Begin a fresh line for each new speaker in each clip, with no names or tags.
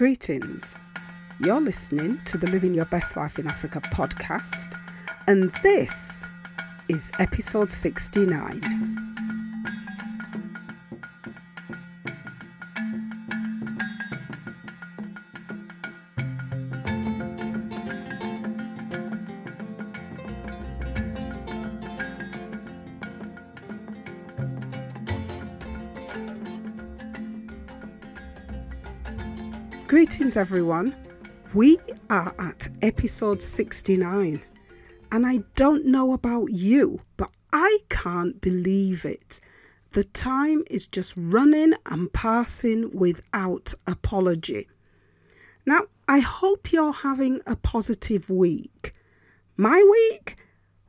Greetings. You're listening to the Living Your Best Life in Africa podcast, and this is episode 69. Greetings, everyone. We are at episode 69, and I don't know about you, but I can't believe it. The time is just running and passing without apology. Now, I hope you're having a positive week. My week?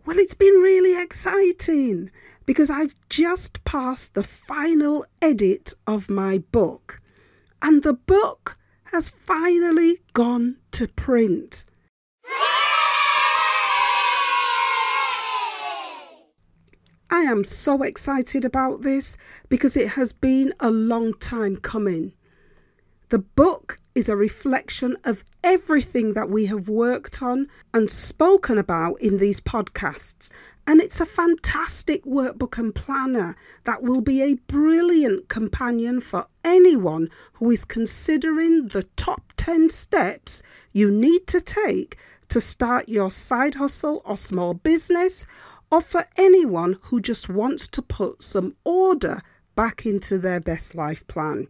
Well, it's been really exciting because I've just passed the final edit of my book. And the book has finally gone to print. I am so excited about this because it has been a long time coming. The book is a reflection of everything that we have worked on and spoken about in these podcasts and it's a fantastic workbook and planner that will be a brilliant companion for anyone who is considering the top 10 steps you need to take to start your side hustle or small business, or for anyone who just wants to put some order back into their best life plan.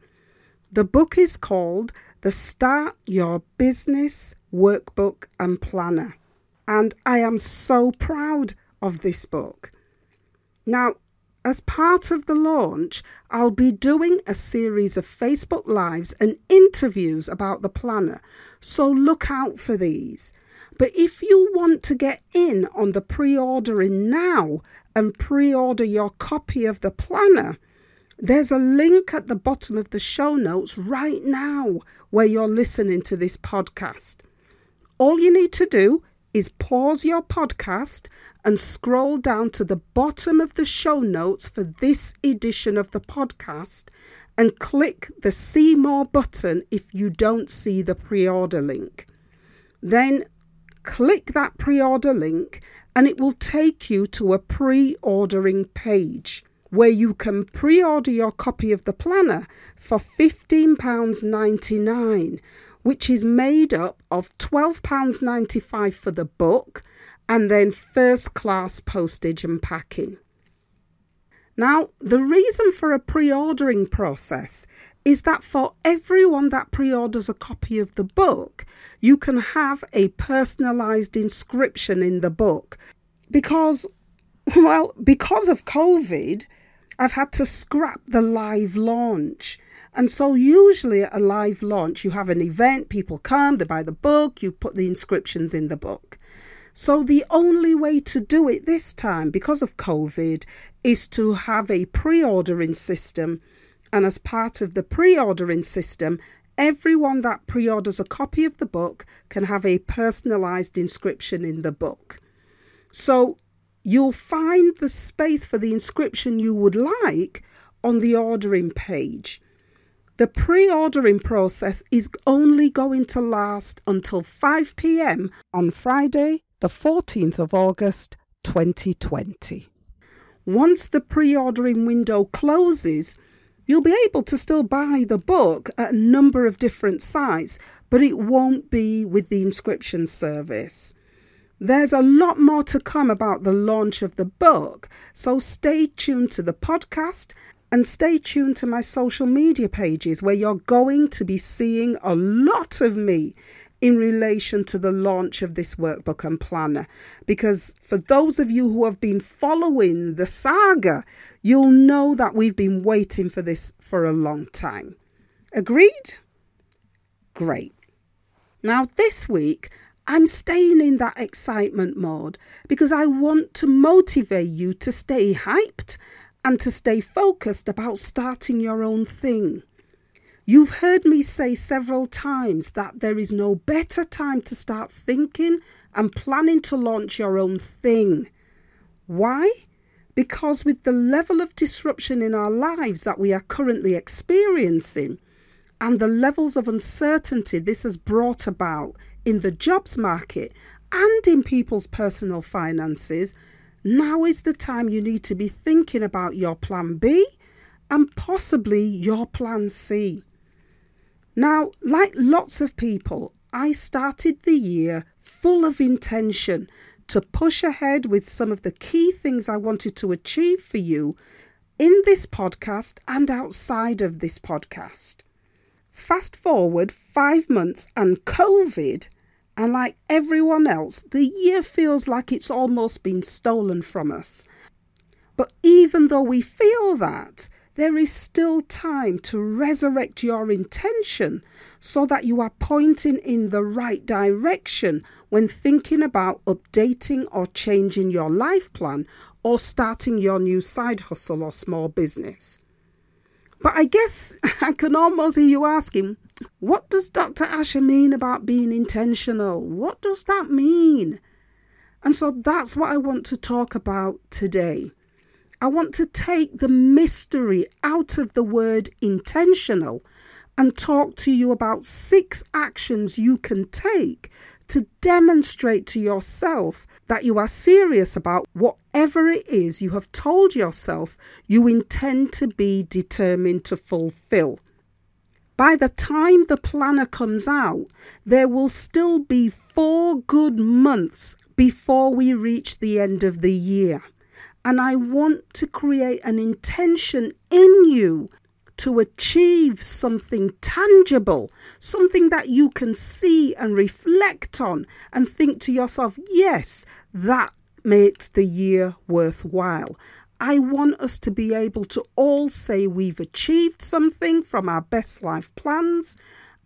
The book is called The Start Your Business Workbook and Planner. And I am so proud of this book. Now, as part of the launch, I'll be doing a series of Facebook Lives and interviews about the planner, so look out for these. But if you want to get in on the pre ordering now and pre order your copy of the planner, there's a link at the bottom of the show notes right now where you're listening to this podcast. All you need to do is pause your podcast and scroll down to the bottom of the show notes for this edition of the podcast and click the See More button if you don't see the pre order link. Then click that pre order link and it will take you to a pre ordering page where you can pre order your copy of the planner for £15.99 which is made up of £12.95 for the book and then first class postage and packing. Now, the reason for a pre ordering process is that for everyone that pre orders a copy of the book, you can have a personalised inscription in the book. Because, well, because of COVID, I've had to scrap the live launch. And so, usually at a live launch, you have an event, people come, they buy the book, you put the inscriptions in the book. So, the only way to do it this time, because of COVID, is to have a pre ordering system. And as part of the pre ordering system, everyone that pre orders a copy of the book can have a personalised inscription in the book. So, you'll find the space for the inscription you would like on the ordering page. The pre ordering process is only going to last until 5 pm on Friday, the 14th of August 2020. Once the pre ordering window closes, you'll be able to still buy the book at a number of different sites, but it won't be with the inscription service. There's a lot more to come about the launch of the book, so stay tuned to the podcast and stay tuned to my social media pages where you're going to be seeing a lot of me in relation to the launch of this workbook and planner. Because for those of you who have been following the saga, you'll know that we've been waiting for this for a long time. Agreed? Great. Now, this week, I'm staying in that excitement mode because I want to motivate you to stay hyped and to stay focused about starting your own thing. You've heard me say several times that there is no better time to start thinking and planning to launch your own thing. Why? Because with the level of disruption in our lives that we are currently experiencing, and the levels of uncertainty this has brought about in the jobs market and in people's personal finances, now is the time you need to be thinking about your plan B and possibly your plan C. Now, like lots of people, I started the year full of intention to push ahead with some of the key things I wanted to achieve for you in this podcast and outside of this podcast. Fast forward five months and COVID, and like everyone else, the year feels like it's almost been stolen from us. But even though we feel that, there is still time to resurrect your intention so that you are pointing in the right direction when thinking about updating or changing your life plan or starting your new side hustle or small business. But I guess I can almost hear you asking, what does Dr. Asha mean about being intentional? What does that mean? And so that's what I want to talk about today. I want to take the mystery out of the word intentional and talk to you about six actions you can take to demonstrate to yourself that you are serious about whatever it is you have told yourself you intend to be determined to fulfill. By the time the planner comes out, there will still be four good months before we reach the end of the year. And I want to create an intention in you to achieve something tangible, something that you can see and reflect on and think to yourself, yes, that makes the year worthwhile. I want us to be able to all say we've achieved something from our best life plans.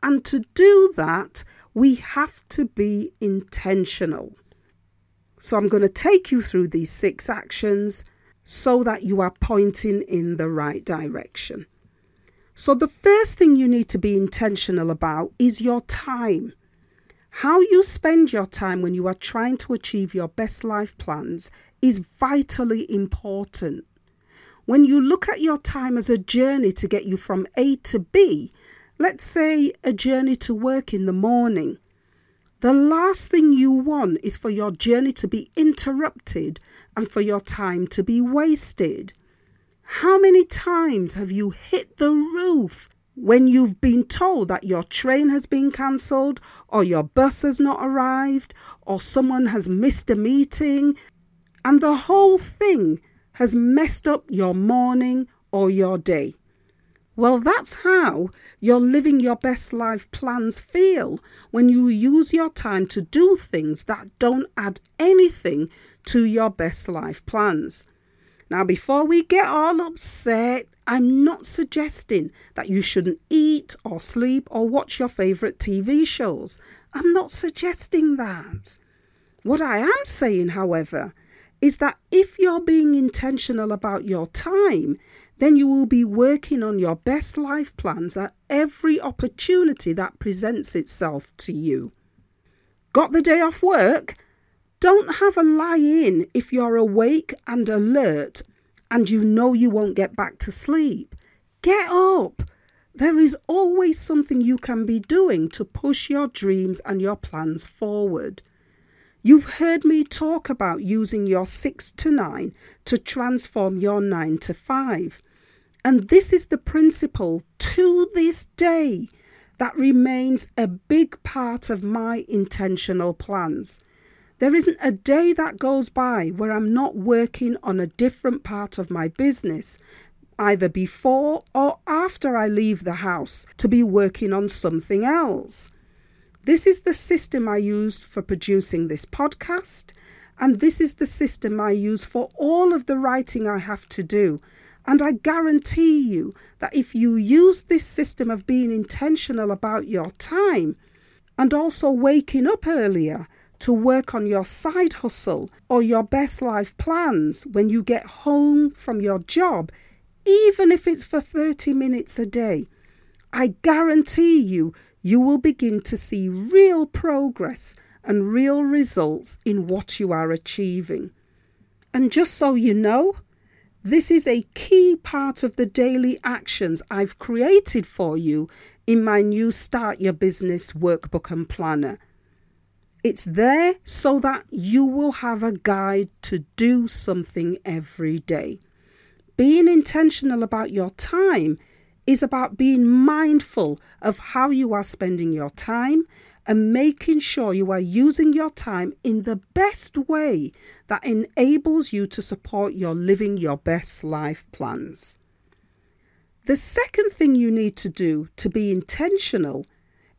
And to do that, we have to be intentional. So I'm going to take you through these six actions so that you are pointing in the right direction. So, the first thing you need to be intentional about is your time. How you spend your time when you are trying to achieve your best life plans is vitally important. When you look at your time as a journey to get you from A to B, let's say a journey to work in the morning, the last thing you want is for your journey to be interrupted and for your time to be wasted. How many times have you hit the roof when you've been told that your train has been cancelled, or your bus has not arrived, or someone has missed a meeting, and the whole thing has messed up your morning or your day? Well, that's how your living your best life plans feel when you use your time to do things that don't add anything to your best life plans. Now, before we get all upset, I'm not suggesting that you shouldn't eat or sleep or watch your favourite TV shows. I'm not suggesting that. What I am saying, however, is that if you're being intentional about your time, then you will be working on your best life plans at every opportunity that presents itself to you. Got the day off work? Don't have a lie in if you're awake and alert and you know you won't get back to sleep. Get up. There is always something you can be doing to push your dreams and your plans forward. You've heard me talk about using your 6 to 9 to transform your 9 to 5. And this is the principle to this day that remains a big part of my intentional plans. There isn't a day that goes by where I'm not working on a different part of my business, either before or after I leave the house to be working on something else. This is the system I used for producing this podcast, and this is the system I use for all of the writing I have to do. And I guarantee you that if you use this system of being intentional about your time and also waking up earlier to work on your side hustle or your best life plans when you get home from your job, even if it's for 30 minutes a day, I guarantee you, you will begin to see real progress and real results in what you are achieving. And just so you know, this is a key part of the daily actions I've created for you in my new Start Your Business workbook and planner. It's there so that you will have a guide to do something every day. Being intentional about your time is about being mindful of how you are spending your time and making sure you are using your time in the best way that enables you to support your living your best life plans. The second thing you need to do to be intentional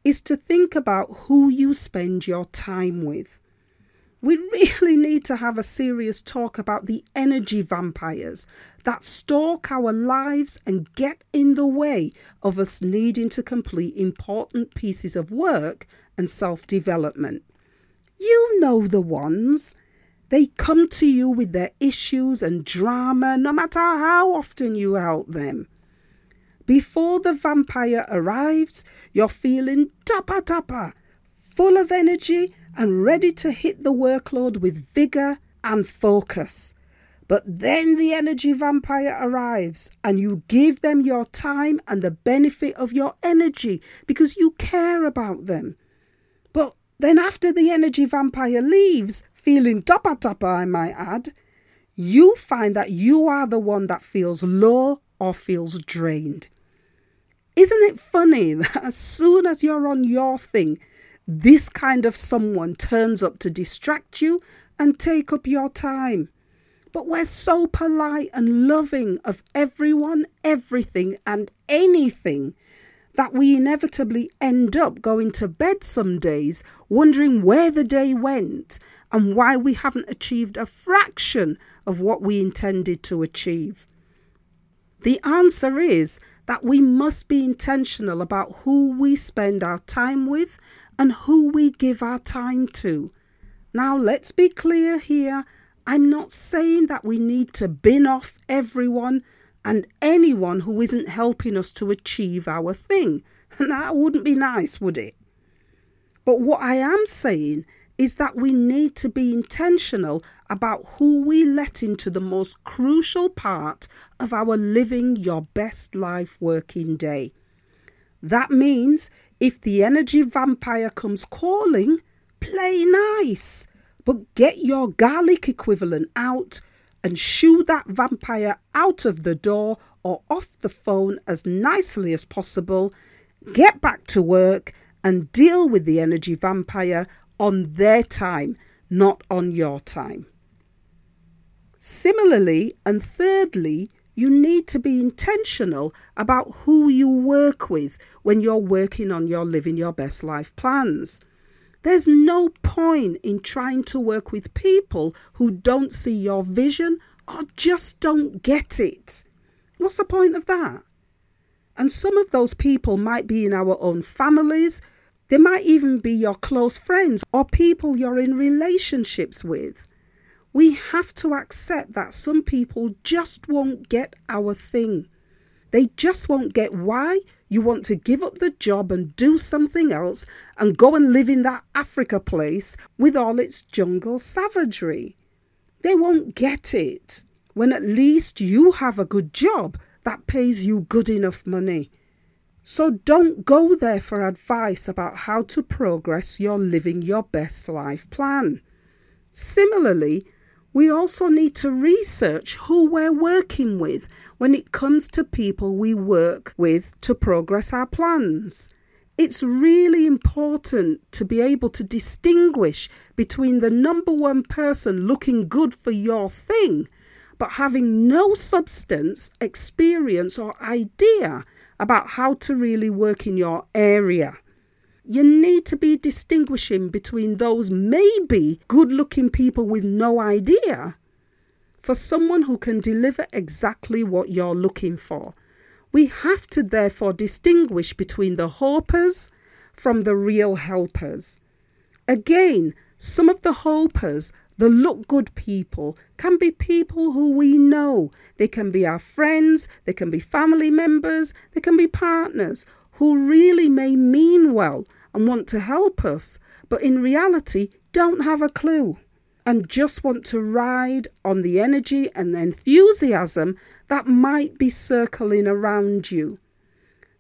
is to think about who you spend your time with. We really need to have a serious talk about the energy vampires that stalk our lives and get in the way of us needing to complete important pieces of work and self development. You know the ones. They come to you with their issues and drama no matter how often you help them. Before the vampire arrives, you're feeling tappa tappa, full of energy and ready to hit the workload with vigour and focus. But then the energy vampire arrives and you give them your time and the benefit of your energy because you care about them. But then, after the energy vampire leaves, feeling tappa tappa, I might add, you find that you are the one that feels low or feels drained. Isn't it funny that as soon as you're on your thing, this kind of someone turns up to distract you and take up your time? But we're so polite and loving of everyone, everything, and anything that we inevitably end up going to bed some days wondering where the day went and why we haven't achieved a fraction of what we intended to achieve. The answer is that we must be intentional about who we spend our time with and who we give our time to. Now, let's be clear here. I'm not saying that we need to bin off everyone and anyone who isn't helping us to achieve our thing. And that wouldn't be nice, would it? But what I am saying is that we need to be intentional about who we let into the most crucial part of our living your best life working day. That means if the energy vampire comes calling, play nice, but get your garlic equivalent out and shoo that vampire out of the door or off the phone as nicely as possible. Get back to work and deal with the energy vampire on their time, not on your time. Similarly, and thirdly, you need to be intentional about who you work with when you're working on your living your best life plans. There's no point in trying to work with people who don't see your vision or just don't get it. What's the point of that? And some of those people might be in our own families, they might even be your close friends or people you're in relationships with. We have to accept that some people just won't get our thing. They just won't get why you want to give up the job and do something else and go and live in that Africa place with all its jungle savagery. They won't get it when at least you have a good job that pays you good enough money. So don't go there for advice about how to progress your living your best life plan. Similarly, we also need to research who we're working with when it comes to people we work with to progress our plans. It's really important to be able to distinguish between the number one person looking good for your thing, but having no substance, experience, or idea about how to really work in your area. You need to be distinguishing between those maybe good looking people with no idea for someone who can deliver exactly what you're looking for. We have to therefore distinguish between the hopers from the real helpers. Again, some of the hopers the look good people can be people who we know. They can be our friends, they can be family members, they can be partners who really may mean well and want to help us, but in reality don't have a clue and just want to ride on the energy and the enthusiasm that might be circling around you.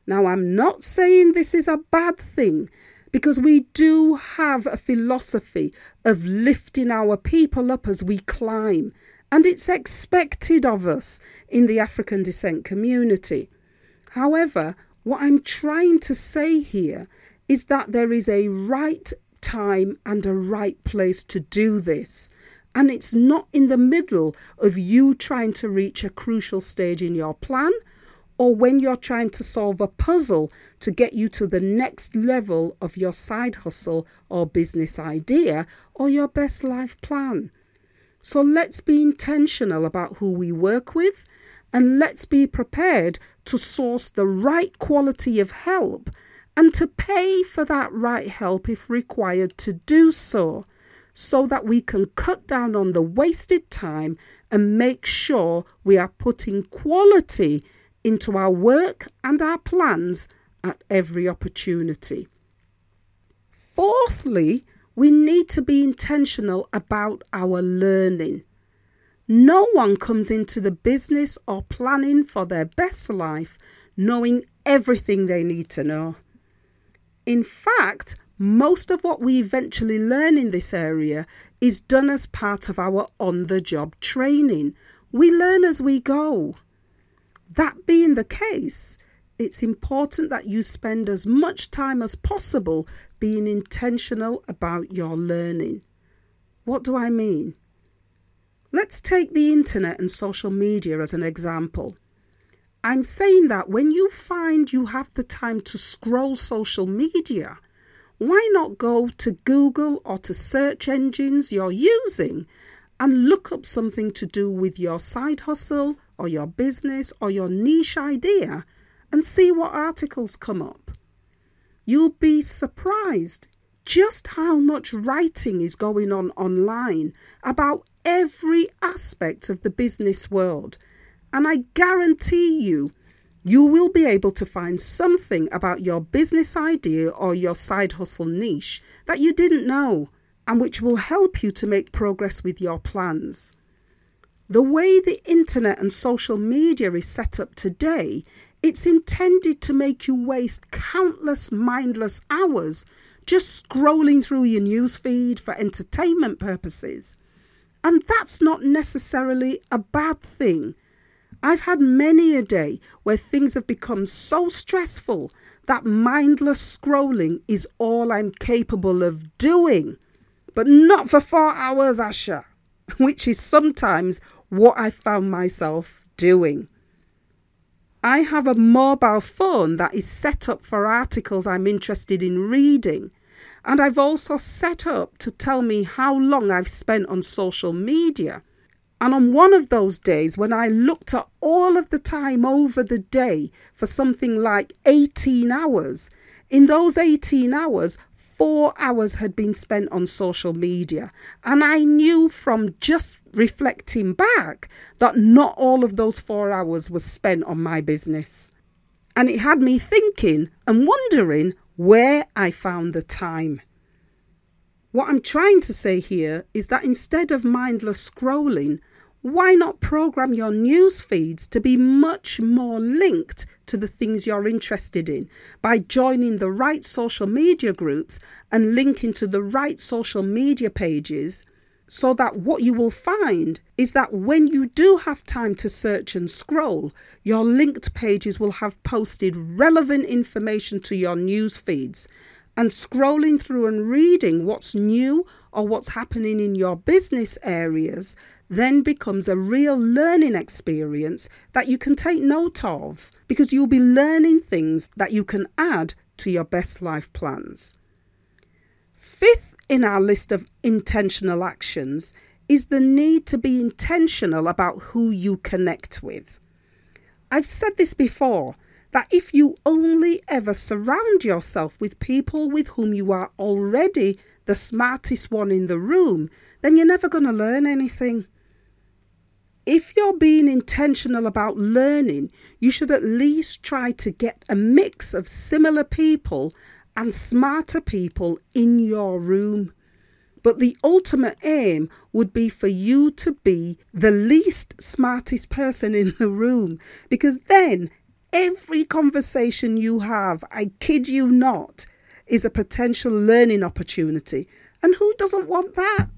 Now, I'm not saying this is a bad thing because we do have a philosophy of lifting our people up as we climb, and it's expected of us in the African descent community. However, what I'm trying to say here is that there is a right time and a right place to do this. And it's not in the middle of you trying to reach a crucial stage in your plan or when you're trying to solve a puzzle to get you to the next level of your side hustle or business idea or your best life plan. So let's be intentional about who we work with and let's be prepared to source the right quality of help and to pay for that right help if required to do so so that we can cut down on the wasted time and make sure we are putting quality into our work and our plans at every opportunity. Fourthly, we need to be intentional about our learning. No one comes into the business or planning for their best life knowing everything they need to know. In fact, most of what we eventually learn in this area is done as part of our on the job training. We learn as we go. That being the case, it's important that you spend as much time as possible being intentional about your learning. What do I mean? Let's take the internet and social media as an example. I'm saying that when you find you have the time to scroll social media, why not go to Google or to search engines you're using and look up something to do with your side hustle or your business or your niche idea and see what articles come up? You'll be surprised just how much writing is going on online about every aspect of the business world. And I guarantee you, you will be able to find something about your business idea or your side hustle niche that you didn't know and which will help you to make progress with your plans. The way the internet and social media is set up today, it's intended to make you waste countless mindless hours just scrolling through your newsfeed for entertainment purposes. And that's not necessarily a bad thing I've had many a day where things have become so stressful that mindless scrolling is all I'm capable of doing. But not for four hours, Asha, which is sometimes what I found myself doing. I have a mobile phone that is set up for articles I'm interested in reading. And I've also set up to tell me how long I've spent on social media. And on one of those days, when I looked at all of the time over the day for something like 18 hours, in those 18 hours, four hours had been spent on social media. And I knew from just reflecting back that not all of those four hours was spent on my business. And it had me thinking and wondering where I found the time. What I'm trying to say here is that instead of mindless scrolling, why not program your news feeds to be much more linked to the things you're interested in by joining the right social media groups and linking to the right social media pages? So that what you will find is that when you do have time to search and scroll, your linked pages will have posted relevant information to your news feeds and scrolling through and reading what's new or what's happening in your business areas then becomes a real learning experience that you can take note of because you'll be learning things that you can add to your best life plans. Fifth in our list of intentional actions is the need to be intentional about who you connect with. I've said this before that if you only ever surround yourself with people with whom you are already the smartest one in the room, then you're never going to learn anything. If you're being intentional about learning, you should at least try to get a mix of similar people and smarter people in your room. But the ultimate aim would be for you to be the least smartest person in the room because then every conversation you have, I kid you not, is a potential learning opportunity. And who doesn't want that?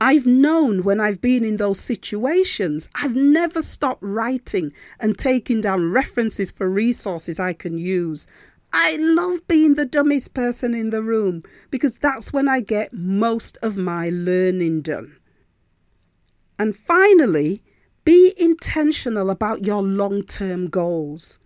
I've known when I've been in those situations, I've never stopped writing and taking down references for resources I can use. I love being the dumbest person in the room because that's when I get most of my learning done. And finally, be intentional about your long term goals.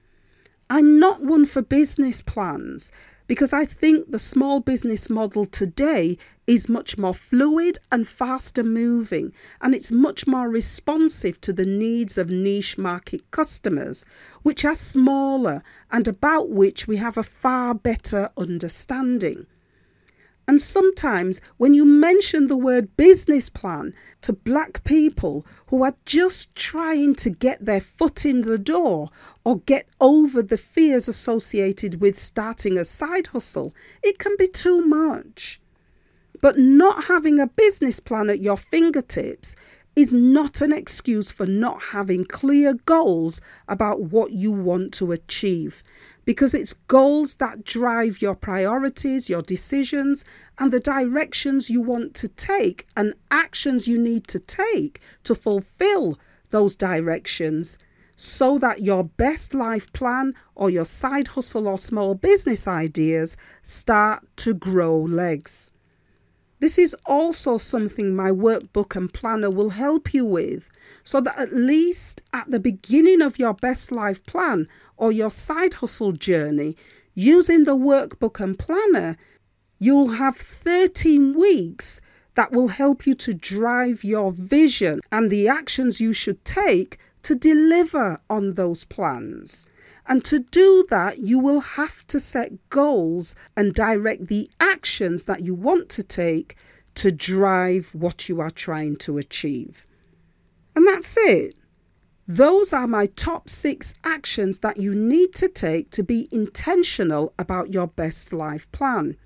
I'm not one for business plans because I think the small business model today is much more fluid and faster moving, and it's much more responsive to the needs of niche market customers, which are smaller and about which we have a far better understanding. And sometimes, when you mention the word business plan to black people who are just trying to get their foot in the door or get over the fears associated with starting a side hustle, it can be too much. But not having a business plan at your fingertips is not an excuse for not having clear goals about what you want to achieve because it's goals that drive your priorities, your decisions, and the directions you want to take and actions you need to take to fulfill those directions so that your best life plan or your side hustle or small business ideas start to grow legs. This is also something my workbook and planner will help you with, so that at least at the beginning of your best life plan or your side hustle journey, using the workbook and planner, you'll have 13 weeks that will help you to drive your vision and the actions you should take to deliver on those plans. And to do that, you will have to set goals and direct the actions that you want to take to drive what you are trying to achieve. And that's it. Those are my top six actions that you need to take to be intentional about your best life plan.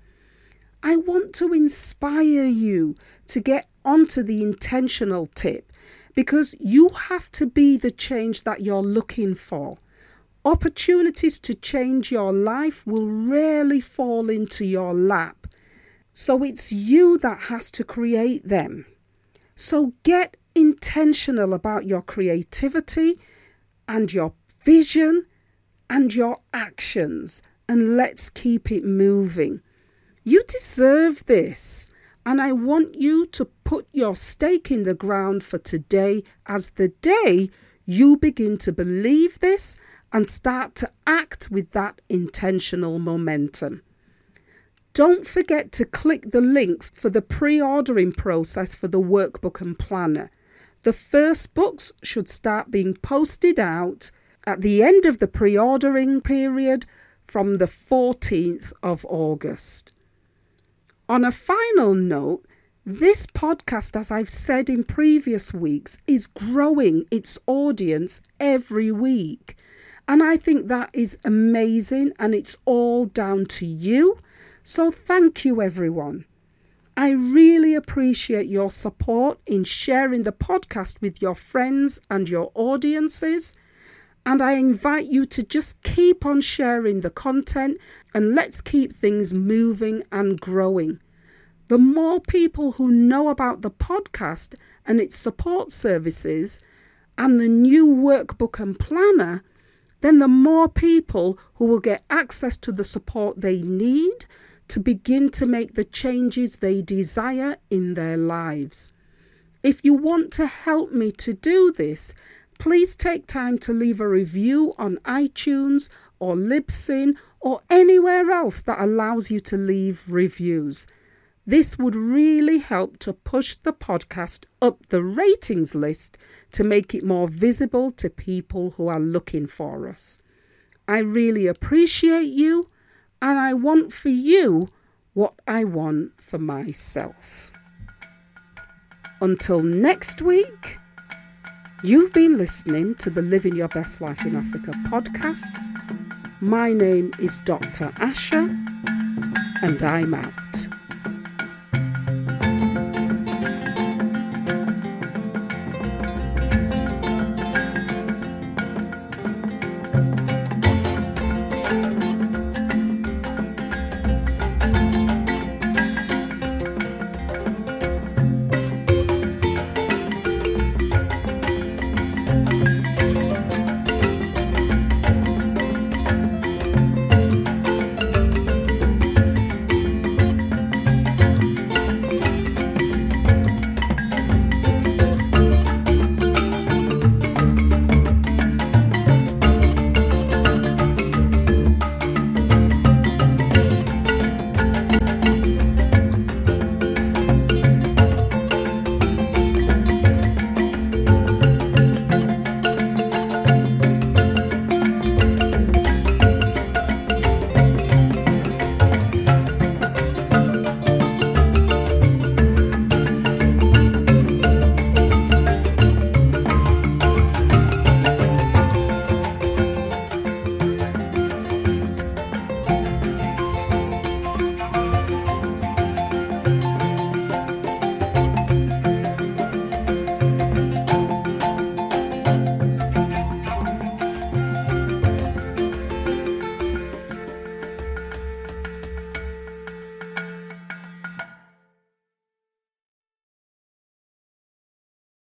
I want to inspire you to get onto the intentional tip because you have to be the change that you're looking for. Opportunities to change your life will rarely fall into your lap. So it's you that has to create them. So get intentional about your creativity and your vision and your actions and let's keep it moving. You deserve this. And I want you to put your stake in the ground for today as the day you begin to believe this and start to act with that intentional momentum. Don't forget to click the link for the pre ordering process for the workbook and planner. The first books should start being posted out at the end of the pre ordering period from the 14th of August. On a final note, this podcast, as I've said in previous weeks, is growing its audience every week. And I think that is amazing, and it's all down to you. So, thank you, everyone. I really appreciate your support in sharing the podcast with your friends and your audiences. And I invite you to just keep on sharing the content and let's keep things moving and growing. The more people who know about the podcast and its support services and the new workbook and planner, then the more people who will get access to the support they need to begin to make the changes they desire in their lives. If you want to help me to do this, please take time to leave a review on iTunes or Libsyn or anywhere else that allows you to leave reviews. This would really help to push the podcast up the ratings list to make it more visible to people who are looking for us. I really appreciate you, and I want for you what I want for myself. Until next week, you've been listening to the Living Your Best Life in Africa podcast. My name is Dr. Asha, and I'm out.